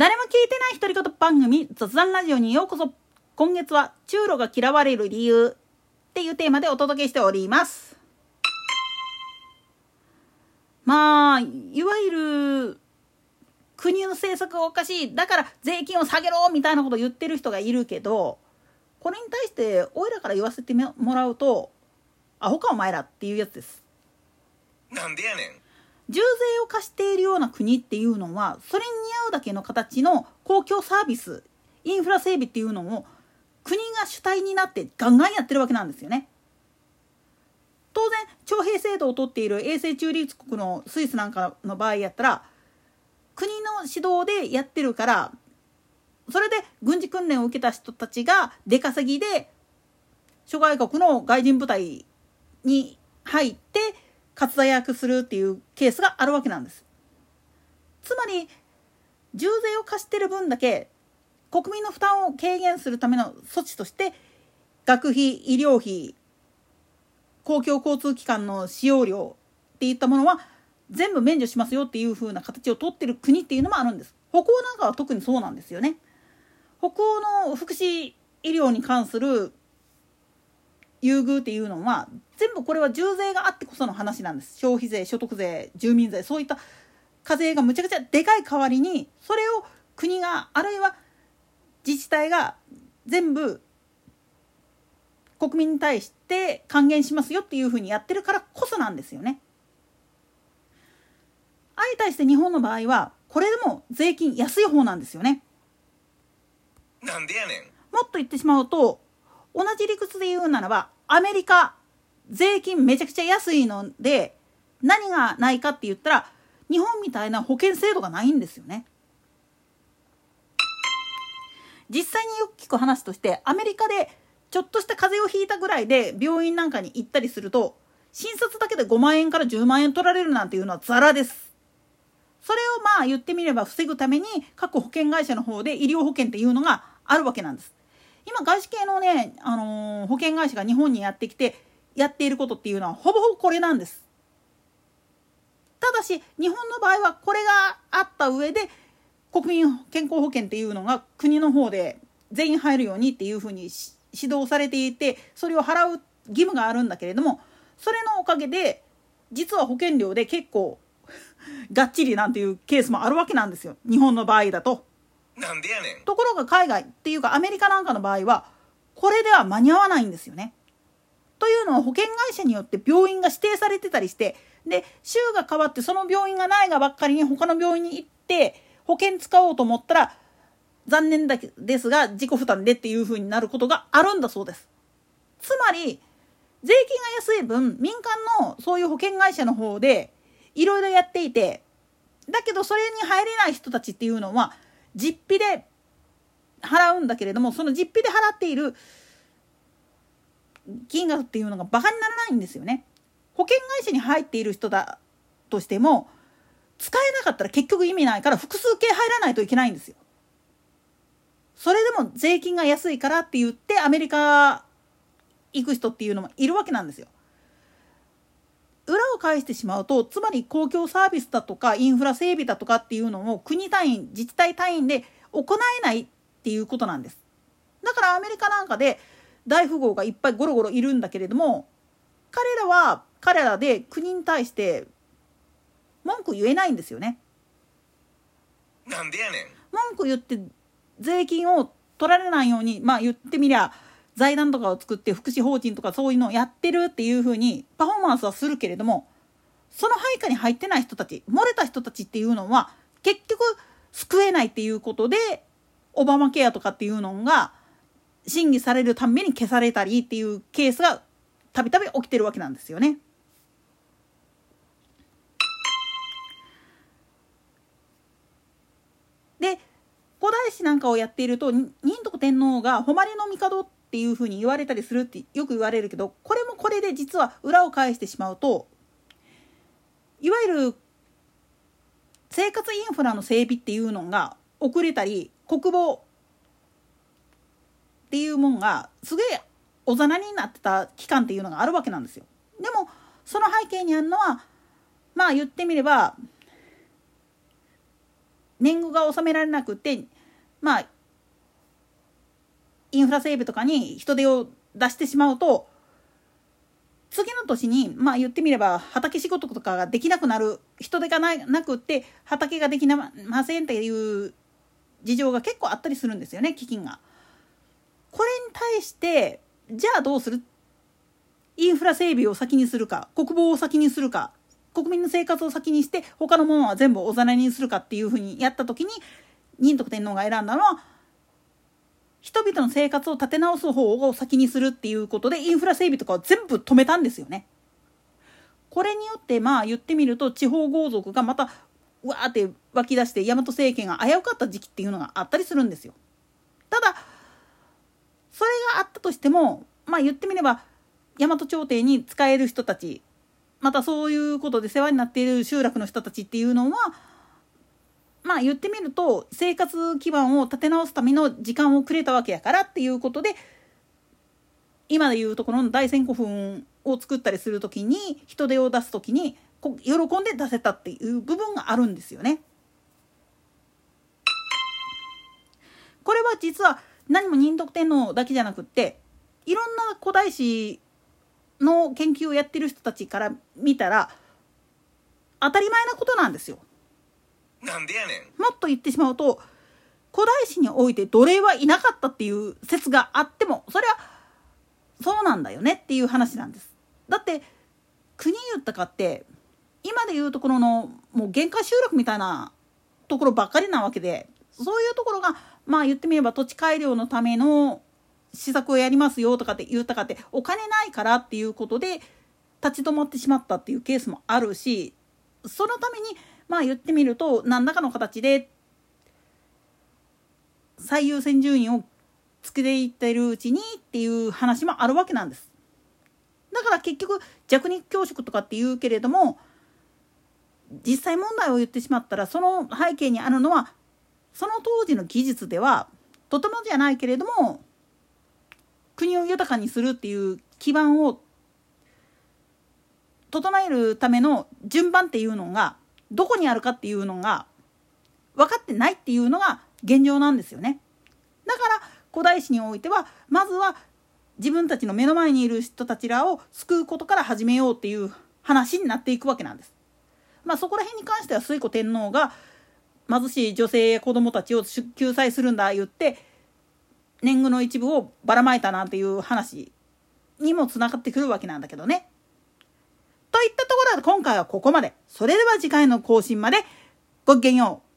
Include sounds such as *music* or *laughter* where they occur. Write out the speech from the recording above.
誰も聞いてない独り言番組雑談ラジオにようこそ。今月は中路が嫌われる理由っていうテーマでお届けしております。まあいわゆる国の政策がおかしい。だから税金を下げろみたいなことを言ってる人がいるけどこれに対しておいらから言わせてもらうとアホかお前らっていうやつです。なんでやねん。重税を課しているような国っていうのはそれに似合うだけの形の公共サービスインフラ整備っていうのを国が主体になってガンガンやってるわけなんですよね。当然徴兵制度をとっている永世中立国のスイスなんかの場合やったら国の指導でやってるからそれで軍事訓練を受けた人たちが出稼ぎで諸外国の外人部隊に入って活躍するっていうケースがあるわけなんです。つまり重税を課してる分だけ国民の負担を軽減するための措置として学費医療費公共交通機関の使用料っていったものは全部免除しますよっていう風な形を取ってる国っていうのもあるんです。北欧なんかは特にそうなんですよね。北欧の福祉医療に関する優遇っていうのは全部これは重税があってこその話なんです消費税所得税住民税そういった課税がむちゃくちゃでかい代わりにそれを国があるいは自治体が全部国民に対して還元しますよっていうふうにやってるからこそなんですよね。相対して日本の場合はこれでも税金安い方なんですよね。なんでやねんもっと言ってしまうと同じ理屈で言うならばアメリカ税金めちゃくちゃ安いので何がないかって言ったら日本みたいな保険制度がないんですよね。実際によく聞く話としてアメリカでちょっとした風邪をひいたぐらいで病院なんかに行ったりすると診察だけで5万円から10万円取られるなんていうのはザラです。それをまあ言ってみれば防ぐために各保険会社の方で医療保険っていうのがあるわけなんです。今外資系のね、あのー、保険会社が日本にやってきてやっていることっていうのはほぼほぼこれなんです。ただし日本の場合はこれがあった上で国民健康保険っていうのが国の方で全員入るようにっていうふうに指導されていてそれを払う義務があるんだけれどもそれのおかげで実は保険料で結構 *laughs* がっちりなんていうケースもあるわけなんですよ日本の場合だと。なんでやねんところが海外っていうかアメリカなんかの場合はこれでは間に合わないんですよね。というのは保険会社によって病院が指定されてたりしてで州が変わってその病院がないがばっかりに他の病院に行って保険使おうと思ったら残念だですが自己負担でっていう風になることがあるんだそうです。つまり税金が安い分民間のそういう保険会社の方でいろいろやっていてだけどそれに入れない人たちっていうのは実費で払うんだけれどもその実費で払っている金額っていうのがバカにならないんですよね。保険会社に入っている人だとしても使えなかったら結局意味ないから複数形入らないといけないんですよ。それでも税金が安いからって言ってアメリカ行く人っていうのもいるわけなんですよ。裏を返してしまうとつまり公共サービスだとかインフラ整備だとかっていうのを国単位自治体単位で行えないっていうことなんです。だからアメリカなんかで大富豪がいっぱいゴロゴロいるんだけれども彼らは彼らで国に対して文句言えないんですよね。なんでやねん文句言って税金を取られないようにまあ言ってみりゃ財団とかを作って福祉法人とかそういうのをやってるっていうふうにパフォーマンスはするけれどもその配下に入ってない人たち漏れた人たちっていうのは結局救えないっていうことでオバマケアとかっていうのが審議されるために消されたりっていうケースがたびたび起きてるわけなんですよね。で古代史なんかをやっていると仁徳天皇が誉れの帝ってっていうふうに言われたりするってよく言われるけどこれもこれで実は裏を返してしまうといわゆる生活インフラの整備っていうのが遅れたり国防っていうもんがすげえおざなりになってた期間っていうのがあるわけなんですよ。でもその背景にあるのはまあ言ってみれば年貢が納められなくてまあインフラ整備とかに人手を出してしまうと次の年にまあ言ってみれば畑仕事とかができなくなる人手がななくって畑ができませんっていう事情が結構あったりするんですよね基金が。これに対してじゃあどうする？インフラ整備を先にするか国防を先にするか国民の生活を先にして他のものは全部おざなりにするかっていうふうにやった時に仁徳天皇が選んだのは人々の生活を立て直す方を先にするっていうことでインフラ整備とかを全部止めたんですよね。これによってまあ言ってみると地方豪族がまたわーって湧き出して大和政権が危うかった時期っていうのがあったりするんですよ。ただそれがあったとしてもまあ言ってみれば大和朝廷に仕える人たちまたそういうことで世話になっている集落の人たちっていうのはまあ言ってみると生活基盤を立て直すための時間をくれたわけやからっていうことで今でいうところの大仙古墳を作ったりする時に人手を出す時に喜んで出せたっていう部分があるんですよね。これは実は何も仁徳天皇だけじゃなくっていろんな古代史の研究をやってる人たちから見たら当たり前なことなんですよ。なんでやねんもっと言ってしまうと古代史において奴隷はいなかったっていう説があってもそれはそうなんだよねっていう話なんです。だって国言ったかって今でいうところのもう限界集落みたいなところばっかりなわけでそういうところがまあ言ってみれば土地改良のための施策をやりますよとかって言ったかってお金ないからっていうことで立ち止まってしまったっていうケースもあるしそのためにまあ言ってみると何らかの形で最優先順位を作っていってるうちにっていう話もあるわけなんです。だから結局弱肉強食とかって言うけれども実際問題を言ってしまったらその背景にあるのはその当時の技術ではとてもじゃないけれども国を豊かにするっていう基盤を整えるための順番っていうのがどこにあるかっていうのが分かってないっていうのが現状なんですよね。だから古代史においてはまずは自分たちの目の前にいる人たちらを救うことから始めようっていう話になっていくわけなんです。まあそこら辺に関しては推古天皇が貧しい女性や子供たちを救済するんだ言って年貢の一部をばらまいたなんていう話にもつながってくるわけなんだけどね。といったところで今回はここまで。それでは次回の更新までごきげんよう。